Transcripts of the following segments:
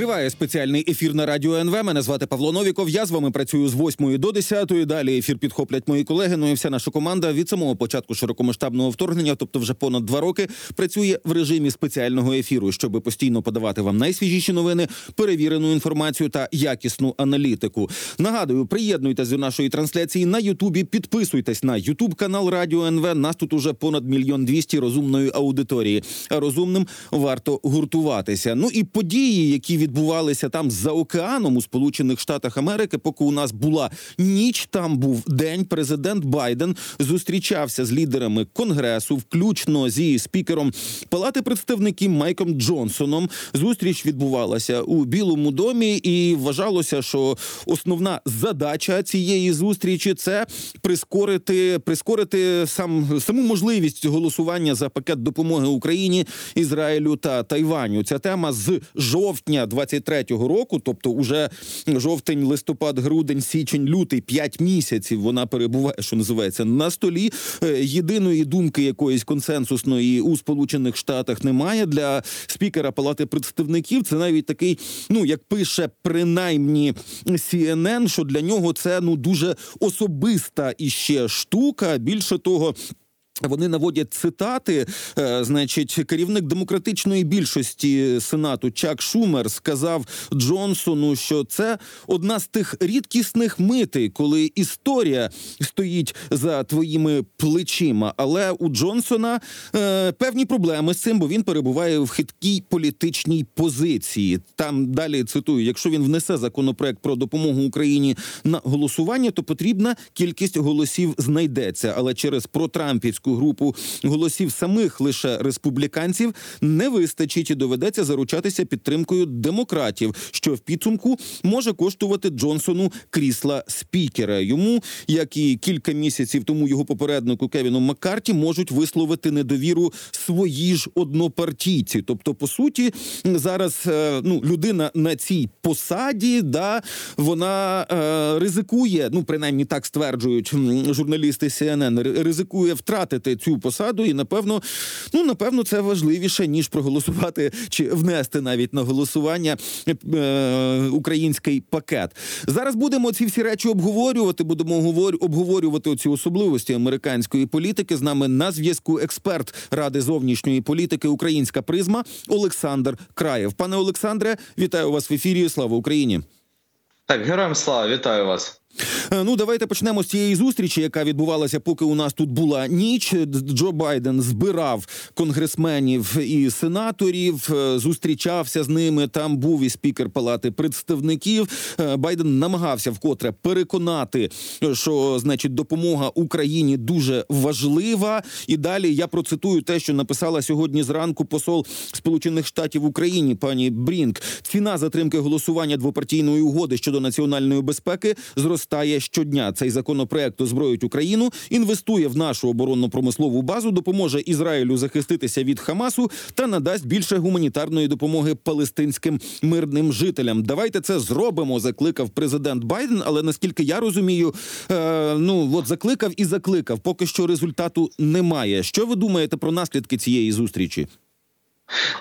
Триває спеціальний ефір на радіо НВ. Мене звати Павло Новіков. Я з вами працюю з 8 до 10. Далі ефір підхоплять мої колеги. Ну і вся наша команда від самого початку широкомасштабного вторгнення, тобто вже понад два роки, працює в режимі спеціального ефіру, щоб постійно подавати вам найсвіжіші новини, перевірену інформацію та якісну аналітику. Нагадую, приєднуйтесь до нашої трансляції на Ютубі. Підписуйтесь на Ютуб канал Радіо НВ. Нас тут уже понад мільйон двісті розумної аудиторії. Розумним варто гуртуватися. Ну і події, які відбувалися там за океаном у Сполучених Штатах Америки, поки у нас була ніч, там був день. Президент Байден зустрічався з лідерами конгресу, включно зі спікером Палати представників Майком Джонсоном. Зустріч відбувалася у Білому домі, і вважалося, що основна задача цієї зустрічі це прискорити прискорити сам саму можливість голосування за пакет допомоги Україні, Ізраїлю та Тайваню. Ця тема з жовтня 23-го року, тобто уже жовтень, листопад, грудень, січень, лютий, п'ять місяців вона перебуває, що називається на столі. Е, Єдиної думки якоїсь консенсусної у Сполучених Штатах немає для спікера Палати представників. Це навіть такий, ну як пише принаймні CNN, що для нього це ну дуже особиста іще штука. Більше того. Вони наводять цитати. Е, значить, керівник демократичної більшості сенату Чак Шумер сказав Джонсону, що це одна з тих рідкісних митей, коли історія стоїть за твоїми плечима. Але у Джонсона е, певні проблеми з цим, бо він перебуває в хиткій політичній позиції. Там далі цитую: якщо він внесе законопроект про допомогу Україні на голосування, то потрібна кількість голосів знайдеться, але через протрампівську групу голосів самих лише республіканців не вистачить і доведеться заручатися підтримкою демократів, що в підсумку може коштувати Джонсону крісла спікера. Йому, як і кілька місяців тому його попереднику Кевіну Маккарті, можуть висловити недовіру свої ж однопартійці. Тобто, по суті, зараз е, ну людина на цій посаді, да вона е, ризикує, ну принаймні так стверджують журналісти CNN, ризикує втратити цю посаду, і напевно, ну напевно, це важливіше ніж проголосувати чи внести навіть на голосування е, український пакет. Зараз будемо ці всі речі обговорювати. Будемо обговорювати ці особливості американської політики. З нами на зв'язку експерт ради зовнішньої політики Українська призма Олександр Краєв. Пане Олександре, вітаю вас в ефірі. Слава Україні! Так, героям слава, вітаю вас. Е, ну, давайте почнемо з цієї зустрічі, яка відбувалася, поки у нас тут була ніч. Джо Байден збирав конгресменів і сенаторів, е, зустрічався з ними. Там був і спікер Палати представників. Е, Байден намагався вкотре переконати, що значить допомога Україні дуже важлива. І далі я процитую те, що написала сьогодні зранку посол Сполучених Штатів Україні, пані Брінк. Ціна затримки голосування двопартійної угоди щодо національної безпеки зростає зростає щодня. Цей законопроект озброїть Україну, інвестує в нашу оборонно-промислову базу, допоможе Ізраїлю захиститися від Хамасу та надасть більше гуманітарної допомоги палестинським мирним жителям. Давайте це зробимо. Закликав президент Байден. Але наскільки я розумію, е, ну от закликав і закликав. Поки що результату немає. Що ви думаєте про наслідки цієї зустрічі?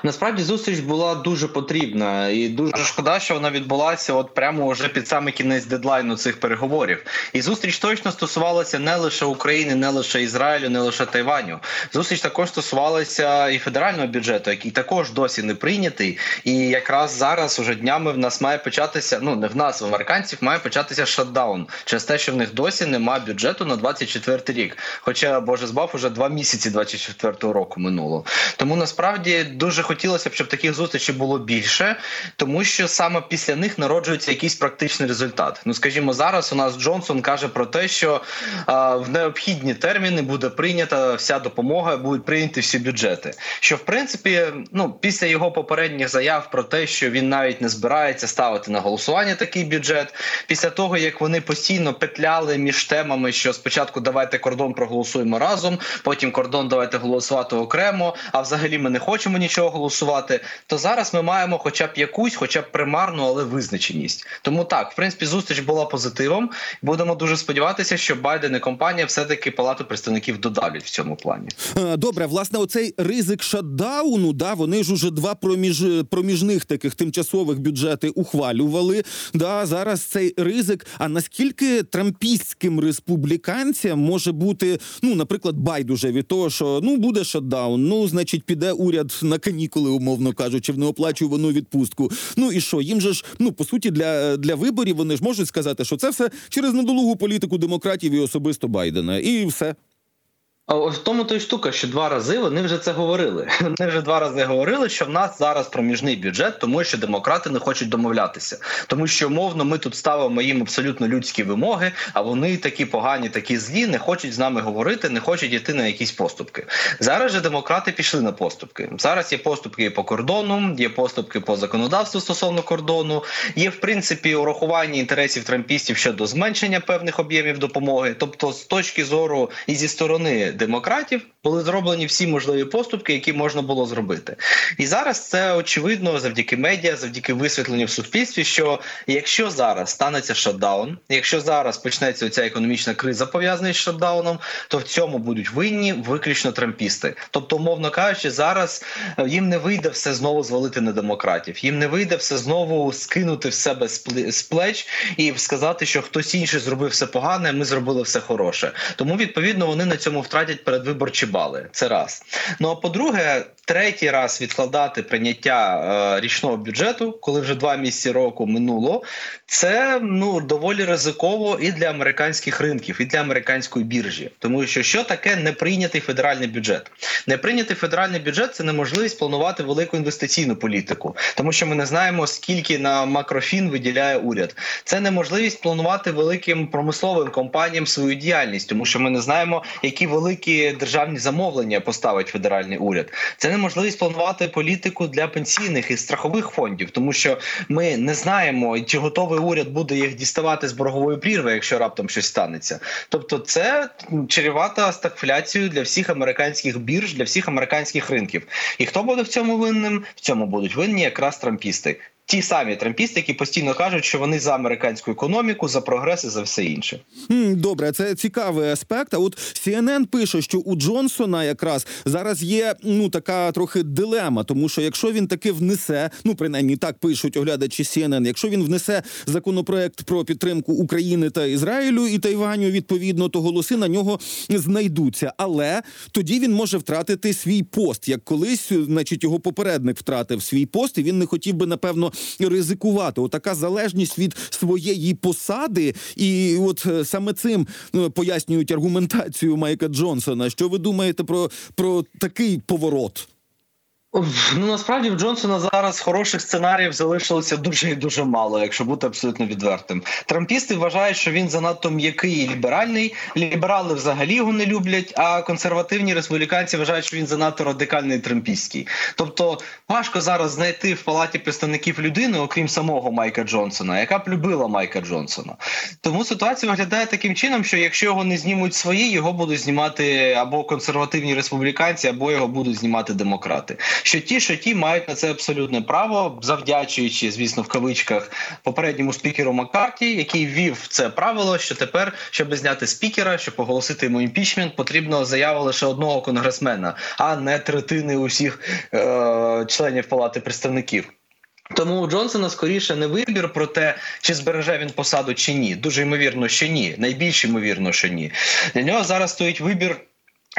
Насправді зустріч була дуже потрібна, і дуже шкода, що вона відбулася от прямо вже під самий кінець дедлайну цих переговорів. І зустріч точно стосувалася не лише України, не лише Ізраїлю, не лише Тайваню. Зустріч також стосувалася і федерального бюджету, який також досі не прийнятий. І якраз зараз уже днями в нас має початися. Ну не в нас, в американців має початися шатдаун через те, що в них досі немає бюджету на 24 рік. Хоча Боже збав уже два місяці 24 року минуло. Тому насправді дуже хотілося б, щоб таких зустрічей було більше, тому що саме після них народжується якийсь практичний результат. Ну скажімо, зараз у нас Джонсон каже про те, що а, в необхідні терміни буде прийнята вся допомога, будуть прийняті всі бюджети. Що в принципі, ну після його попередніх заяв про те, що він навіть не збирається ставити на голосування такий бюджет, після того як вони постійно петляли між темами, що спочатку давайте кордон проголосуємо разом, потім кордон давайте голосувати окремо. А взагалі ми не хочемо нічого нічого голосувати, то зараз ми маємо, хоча б якусь, хоча б примарну, але визначеність. Тому так, в принципі, зустріч була позитивом. Будемо дуже сподіватися, що Байден і компанія все таки палату представників додавлять в цьому плані. Е, Добре, власне, оцей ризик шатдауну, да, вони ж уже два проміж, проміжних таких тимчасових бюджети ухвалювали. Да, зараз цей ризик. А наскільки трампістським республіканцям може бути, ну, наприклад, байдуже від того, що ну буде шатдаун, ну, значить, піде уряд на канікули, умовно кажучи, в неоплачувану відпустку. Ну і що? Їм же ж, ну по суті, для, для виборів вони ж можуть сказати, що це все через недолугу політику демократів і особисто Байдена, і все. В тому то й штука, що два рази вони вже це говорили. Вони вже два рази говорили, що в нас зараз проміжний бюджет, тому що демократи не хочуть домовлятися, тому що умовно ми тут ставимо їм абсолютно людські вимоги, а вони такі погані, такі злі, не хочуть з нами говорити, не хочуть йти на якісь поступки. Зараз же демократи пішли на поступки. Зараз є поступки і по кордону, є поступки по законодавству стосовно кордону. Є в принципі урахування інтересів трампістів щодо зменшення певних об'ємів допомоги. Тобто, з точки зору і зі сторони демократів були зроблені всі можливі поступки, які можна було зробити. І зараз це очевидно завдяки медіа, завдяки висвітленню в суспільстві. Що якщо зараз станеться шатдаун, якщо зараз почнеться оця економічна криза пов'язана з шатдауном, то в цьому будуть винні виключно трампісти. Тобто, умовно кажучи, зараз е, їм не вийде все знову звалити на демократів. Їм не вийде все знову скинути в себе з плеч і сказати, що хтось інший зробив все погане, ми зробили все хороше. Тому відповідно вони на цьому втратять передвиборчі бали. Це раз. Ну а по-друге, третій раз відкладати прийняття е, річного бюджету, коли вже два місяці року минуло. Це ну доволі ризиково і для американських ринків, і для американської біржі, тому що що таке неприйнятий федеральний бюджет? Неприйнятий федеральний бюджет це неможливість планувати велику інвестиційну політику, тому що ми не знаємо скільки на макрофін виділяє уряд. Це неможливість планувати великим промисловим компаніям свою діяльність, тому що ми не знаємо, які великі державні замовлення поставить федеральний уряд. Це неможливість планувати політику для пенсійних і страхових фондів, тому що ми не знаємо, чи готовий уряд буде їх діставати з боргової прірви, якщо раптом щось станеться. Тобто, це чарівата стагфляцію для всіх американських бірж, для всіх американських ринків. І хто буде в цьому винним? В цьому будуть винні якраз трампісти. Ті самі трампісти, які постійно кажуть, що вони за американську економіку, за прогрес і за все інше. Добре, це цікавий аспект. А от CNN пише, що у Джонсона якраз зараз є ну така трохи дилема, тому що якщо він таки внесе, ну принаймні так пишуть оглядачі CNN, якщо він внесе законопроект про підтримку України та Ізраїлю і Тайваню, відповідно, то голоси на нього знайдуться. Але тоді він може втратити свій пост, як колись, значить, його попередник втратив свій пост, і він не хотів би напевно ризикувати. Отака залежність від своєї посади, і от е, саме цим е, пояснюють аргументацію Майка Джонсона. Що ви думаєте про, про такий поворот? Ну насправді в Джонсона зараз хороших сценаріїв залишилося дуже і дуже мало, якщо бути абсолютно відвертим. Трампісти вважають, що він занадто м'який і ліберальний. Ліберали взагалі його не люблять. А консервативні республіканці вважають, що він занадто радикальний трампістський. Тобто важко зараз знайти в палаті представників людини, окрім самого Майка Джонсона, яка б любила Майка Джонсона. Тому ситуація виглядає таким чином, що якщо його не знімуть свої, його будуть знімати або консервативні республіканці, або його будуть знімати демократи що ті, що ті мають на це абсолютне право, завдячуючи, звісно, в кавичках попередньому спікеру Маккарті, який ввів це правило, що тепер, щоб зняти спікера, щоб оголосити йому імпічмент, потрібно заява лише одного конгресмена, а не третини усіх е- членів палати представників. Тому у Джонсона скоріше не вибір про те, чи збереже він посаду чи ні. Дуже ймовірно, що ні. Найбільш ймовірно, що ні. Для нього зараз стоїть вибір.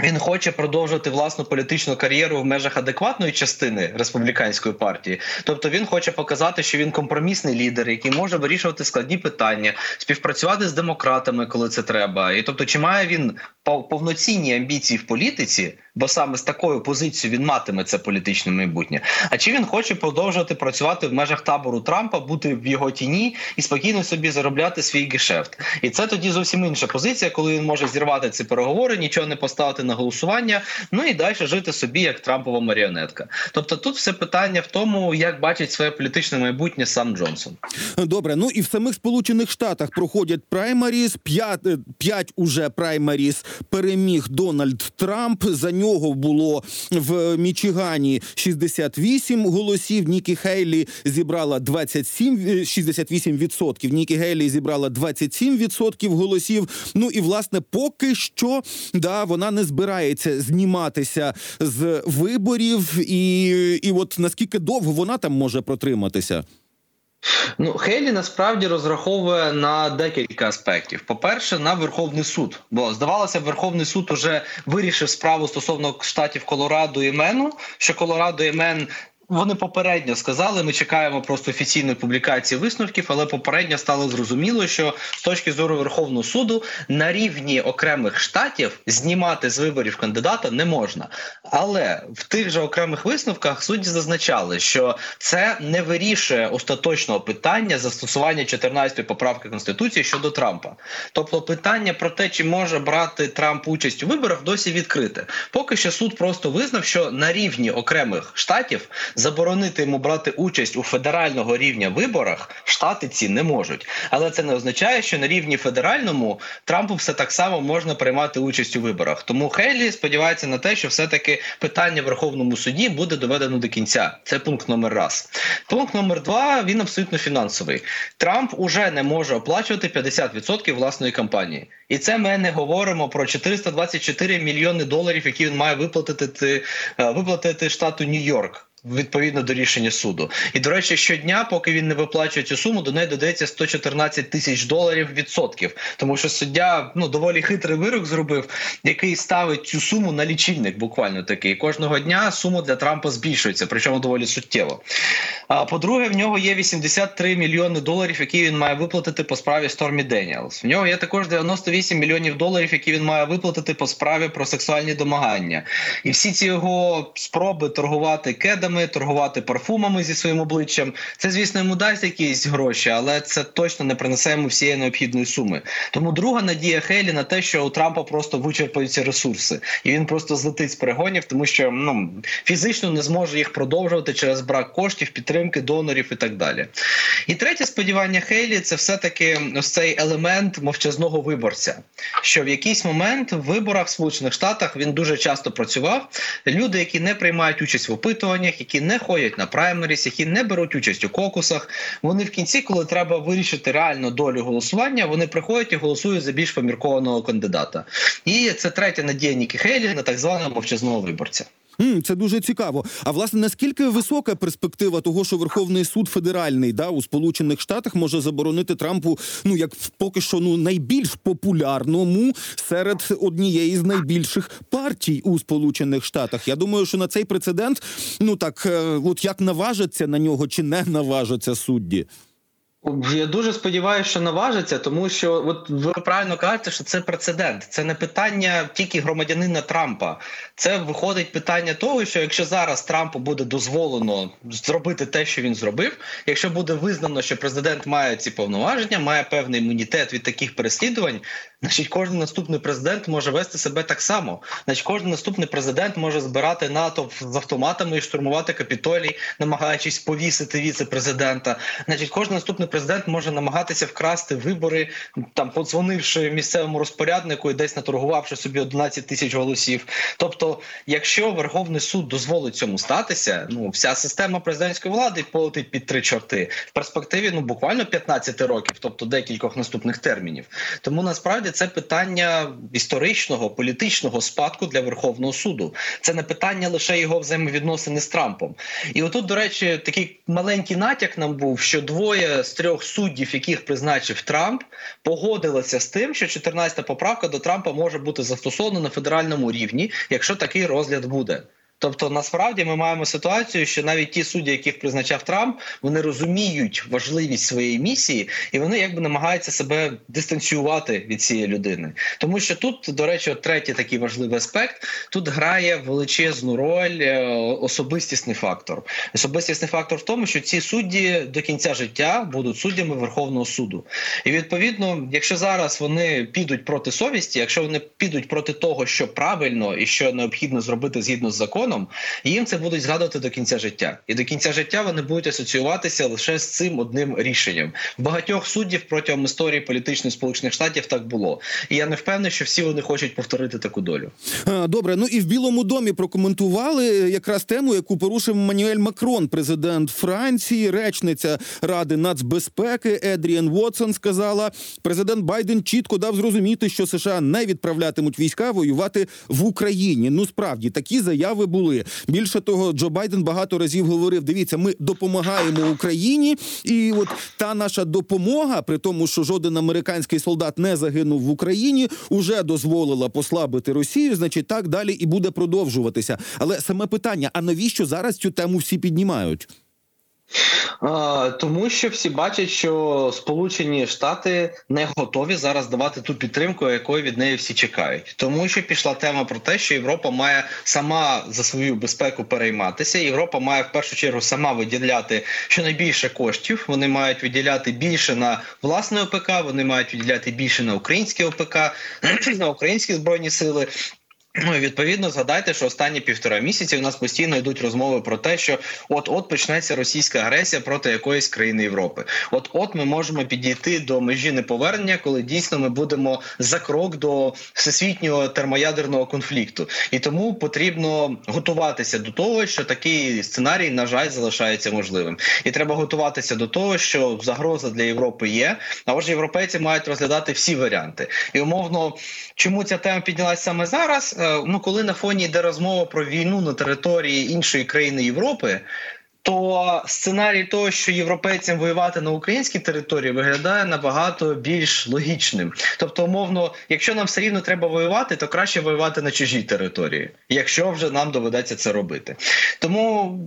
Він хоче продовжувати власну політичну кар'єру в межах адекватної частини республіканської партії. Тобто він хоче показати, що він компромісний лідер, який може вирішувати складні питання, співпрацювати з демократами, коли це треба. І тобто, чи має він повноцінні амбіції в політиці, бо саме з такою позицією він матиме це політичне майбутнє. А чи він хоче продовжувати працювати в межах табору Трампа, бути в його тіні і спокійно собі заробляти свій гешефт? І це тоді зовсім інша позиція, коли він може зірвати ці переговори, нічого не поставити на голосування, ну і далі жити собі як Трампова маріонетка. Тобто, тут все питання в тому, як бачить своє політичне майбутнє сам Джонсон. Добре, ну і в самих Сполучених Штатах проходять праймаріс. П'ять п'ять уже праймаріс переміг Дональд Трамп. За нього було в Мічигані 68 голосів. Нікі Хейлі зібрала 27, е, 68%. Нікі Гейлі зібрала 27% голосів. Ну і власне, поки що да вона не збирається зніматися з виборів, і, і от наскільки довго вона там може протриматися. Ну, Хейлі насправді розраховує на декілька аспектів. По-перше, на Верховний суд. Бо здавалося, Верховний суд уже вирішив справу стосовно штатів Колорадо і Мену, що Колорадо і Мен. Вони попередньо сказали, ми чекаємо просто офіційної публікації висновків, але попередньо стало зрозуміло, що з точки зору Верховного суду на рівні окремих штатів знімати з виборів кандидата не можна. Але в тих же окремих висновках судді зазначали, що це не вирішує остаточного питання застосування 14-ї поправки конституції щодо Трампа. Тобто, питання про те, чи може брати Трамп участь у виборах, досі відкрите. Поки що суд просто визнав, що на рівні окремих штатів заборонити йому брати участь у федерального рівня виборах штати ці не можуть. Але це не означає, що на рівні федеральному Трампу все так само можна приймати участь у виборах. Тому Хейлі сподівається на те, що все-таки питання в Верховному суді буде доведено до кінця. Це пункт номер раз. Пункт номер два він абсолютно фінансовий. Трамп уже не може оплачувати 50% власної кампанії. І це ми не говоримо про 424 мільйони доларів, які він має виплатити виплатити штату Нью-Йорк. Відповідно до рішення суду, і до речі, щодня, поки він не виплачує цю суму, до неї додається 114 тисяч доларів відсотків. Тому що суддя ну доволі хитрий вирок зробив, який ставить цю суму на лічильник. Буквально такий кожного дня сума для Трампа збільшується, причому доволі суттєво. А по-друге, в нього є 83 мільйони доларів, які він має виплатити по справі Стормі Деніелс. В нього є також 98 мільйонів доларів, які він має виплатити по справі про сексуальні домагання. І всі ці його спроби торгувати кедами торгувати парфумами зі своїм обличчям. Це, звісно, йому дасть якісь гроші, але це точно не принесе йому всієї необхідної суми. Тому друга надія Хейлі на те, що у Трампа просто вичерпаються ресурси, і він просто злетить з перегонів, тому що ну фізично не зможе їх продовжувати через брак коштів, підтримки, донорів і так далі. І третє сподівання Хейлі це все-таки ось цей елемент мовчазного виборця, що в якийсь момент в виборах в Сполучених Штатах він дуже часто працював. Люди, які не приймають участь в опитуваннях, які не ходять на праймеріс, які не беруть участь у кокусах. Вони в кінці, коли треба вирішити реальну долю голосування, вони приходять і голосують за більш поміркованого кандидата. І це третя надія Нікі Хейлі на так званого мовчазного виборця. Це дуже цікаво. А власне наскільки висока перспектива того, що Верховний суд федеральний да у Сполучених Штатах може заборонити Трампу, ну як поки що ну найбільш популярному серед однієї з найбільших партій у Сполучених Штатах? Я думаю, що на цей прецедент, ну так от як наважаться на нього чи не наважаться судді. Я дуже сподіваюся, що наважиться, тому що от ви правильно кажете, що це прецедент. Це не питання тільки громадянина Трампа. Це виходить питання того, що якщо зараз Трампу буде дозволено зробити те, що він зробив, якщо буде визнано, що президент має ці повноваження, має певний імунітет від таких переслідувань, значить кожен наступний президент може вести себе так само. Значить, кожен наступний президент може збирати НАТО з автоматами і штурмувати капітолій, намагаючись повісити віце-президента. Значить, кожен наступний президент може намагатися вкрасти вибори, там подзвонивши місцевому розпоряднику і десь наторгувавши собі 11 тисяч голосів. Тобто, якщо Верховний суд дозволить цьому статися, ну вся система президентської влади полетить під три чорти в перспективі. Ну буквально 15 років, тобто декількох наступних термінів. Тому насправді це питання історичного політичного спадку для Верховного суду. Це не питання лише його взаємовідносини з Трампом. І отут, до речі, такий маленький натяк нам був, що двоє з трьох суддів, яких призначив Трамп, погодилися з тим, що 14-та поправка до Трампа може бути застосована на федеральному рівні, якщо такий розгляд буде. Тобто, насправді ми маємо ситуацію, що навіть ті судді, яких призначав Трамп, вони розуміють важливість своєї місії, і вони якби намагаються себе дистанціювати від цієї людини. Тому що тут, до речі, от третій такий важливий аспект: тут грає величезну роль особистісний фактор. Особистісний фактор в тому, що ці судді до кінця життя будуть суддями Верховного суду. І відповідно, якщо зараз вони підуть проти совісті, якщо вони підуть проти того, що правильно і що необхідно зробити згідно з законом Майданом, їм це будуть згадувати до кінця життя, і до кінця життя вони будуть асоціюватися лише з цим одним рішенням. Багатьох суддів протягом історії політичної сполучених штатів так було. І я не впевнений, що всі вони хочуть повторити таку долю. Добре, ну і в Білому домі прокоментували якраз тему, яку порушив Мануель Макрон, президент Франції, речниця Ради нацбезпеки Едріан Вотсон сказала, президент Байден чітко дав зрозуміти, що США не відправлятимуть війська воювати в Україні. Ну справді такі заяви були. Більше того, Джо Байден багато разів говорив: дивіться, ми допомагаємо Україні, і от та наша допомога, при тому, що жоден американський солдат не загинув в Україні, уже дозволила послабити Росію. Значить, так далі і буде продовжуватися. Але саме питання: а навіщо зараз цю тему всі піднімають? Тому що всі бачать, що Сполучені Штати не готові зараз давати ту підтримку, якої від неї всі чекають. Тому що пішла тема про те, що Європа має сама за свою безпеку перейматися. Європа має в першу чергу сама виділяти щонайбільше коштів. Вони мають виділяти більше на власне ОПК. Вони мають виділяти більше на українське ОПК, на українські збройні сили. Ну і відповідно згадайте, що останні півтора місяці у нас постійно йдуть розмови про те, що от от почнеться російська агресія проти якоїсь країни Європи. От от ми можемо підійти до межі неповернення, коли дійсно ми будемо за крок до всесвітнього термоядерного конфлікту, і тому потрібно готуватися до того, що такий сценарій на жаль залишається можливим, і треба готуватися до того, що загроза для Європи є. А отже, європейці мають розглядати всі варіанти, і умовно, чому ця тема піднялась саме зараз. Ну, коли на фоні йде розмова про війну на території іншої країни Європи, то сценарій того, що європейцям воювати на українській території, виглядає набагато більш логічним. Тобто, умовно, якщо нам все рівно треба воювати, то краще воювати на чужій території, якщо вже нам доведеться це робити. Тому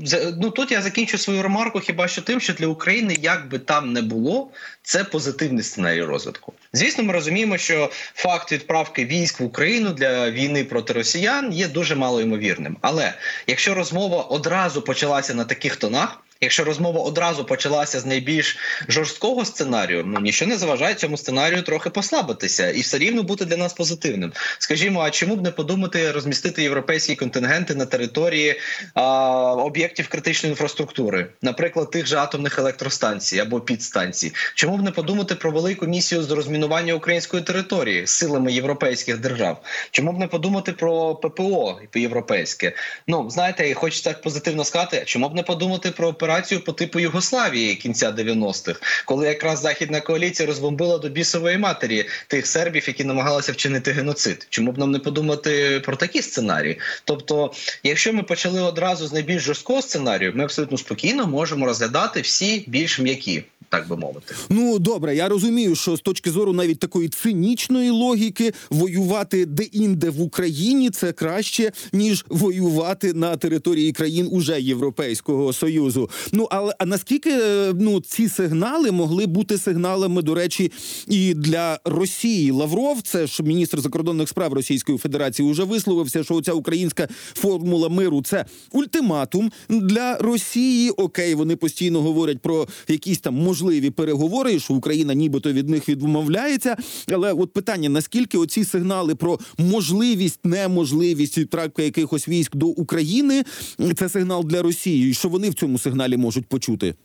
ну тут я закінчу свою ремарку, хіба що тим, що для України, як би там не було, це позитивний сценарій розвитку. Звісно, ми розуміємо, що факт відправки військ в Україну для війни проти росіян є дуже малоймовірним. Але якщо розмова одразу почалася на таких тонах. Якщо розмова одразу почалася з найбільш жорсткого сценарію, ну нічого не заважає цьому сценарію трохи послабитися і все рівно бути для нас позитивним. Скажімо, а чому б не подумати розмістити європейські контингенти на території а, об'єктів критичної інфраструктури, наприклад, тих же атомних електростанцій або підстанцій? Чому б не подумати про велику місію з розмінування української території силами європейських держав? Чому б не подумати про ППО європейське? Ну знаєте, хочеться так позитивно сказати, чому б не подумати про операцію операцію по типу Югославії кінця 90-х, коли якраз західна коаліція розбомбила до бісової матері тих сербів, які намагалися вчинити геноцид. Чому б нам не подумати про такі сценарії? Тобто, якщо ми почали одразу з найбільш жорсткого сценарію, ми абсолютно спокійно можемо розглядати всі більш м'які. Так би мовити, ну добре, я розумію, що з точки зору навіть такої цинічної логіки воювати де-інде в Україні це краще ніж воювати на території країн уже Європейського союзу. Ну але а наскільки ну ці сигнали могли бути сигналами, до речі, і для Росії Лавров, це ж міністр закордонних справ Російської Федерації, вже висловився, що ця українська формула миру це ультиматум для Росії. Окей, вони постійно говорять про якісь там можливі переговори, що Україна нібито від них відмовляється. Але от питання: наскільки оці сигнали про можливість, неможливість відправки якихось військ до України, це сигнал для Росії, і що вони в цьому сигналі можуть почути?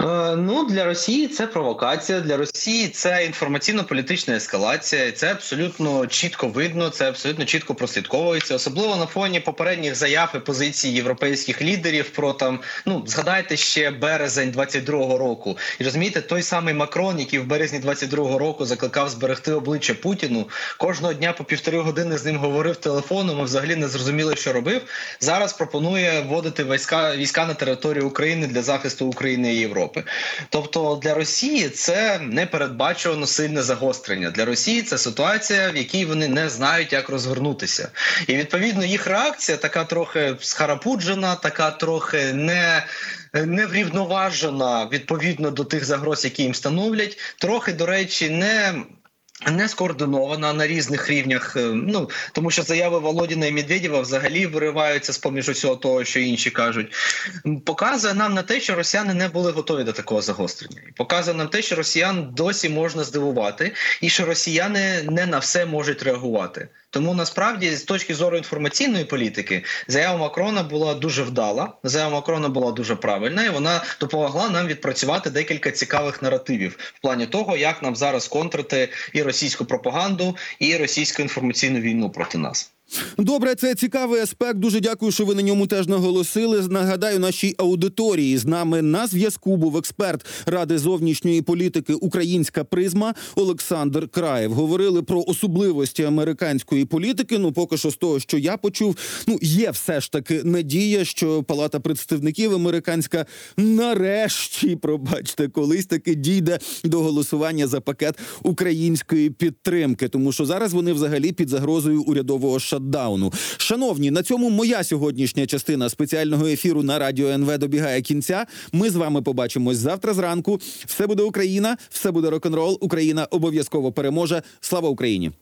Е, ну для Росії це провокація. Для Росії це інформаційно-політична ескалація. Це абсолютно чітко видно. Це абсолютно чітко прослідковується, особливо на фоні попередніх заяв і позицій європейських лідерів. Про там ну згадайте ще березень 22-го року, і розумієте, той самий Макрон, який в березні 22-го року закликав зберегти обличчя Путіну. Кожного дня по півтори години з ним говорив телефоном. Ми взагалі не зрозуміли, що робив. Зараз пропонує вводити війська війська на територію України для захисту України. Європи, тобто для Росії це непередбачувано сильне загострення. Для Росії це ситуація, в якій вони не знають, як розгорнутися, і відповідно їх реакція така трохи схарапуджена, така трохи не. Неврівноважена відповідно до тих загроз, які їм становлять, трохи до речі, не не скоординована на різних рівнях. Ну тому що заяви Володіна і Медведєва взагалі вириваються з поміж усього того, що інші кажуть. Показує нам на те, що росіяни не були готові до такого загострення. Показує нам те, що росіян досі можна здивувати, і що росіяни не на все можуть реагувати. Тому насправді, з точки зору інформаційної політики, заява Макрона була дуже вдала. Заява Макрона була дуже правильна, і вона допомогла нам відпрацювати декілька цікавих наративів в плані того, як нам зараз контрити і російську пропаганду, і російську інформаційну війну проти нас. Добре, це цікавий аспект. Дуже дякую, що ви на ньому теж наголосили. Нагадаю, нашій аудиторії з нами на зв'язку був експерт Ради зовнішньої політики Українська призма Олександр Краєв. Говорили про особливості американської політики. Ну, поки що з того, що я почув, ну є все ж таки надія, що Палата представників американська нарешті, пробачте, колись таки дійде до голосування за пакет української підтримки, тому що зараз вони взагалі під загрозою урядового шатдауну. Шановні, на цьому моя сьогоднішня частина спеціального ефіру на радіо НВ добігає кінця. Ми з вами побачимось завтра зранку. Все буде Україна, все буде рок-н-рол. Україна обов'язково переможе. Слава Україні!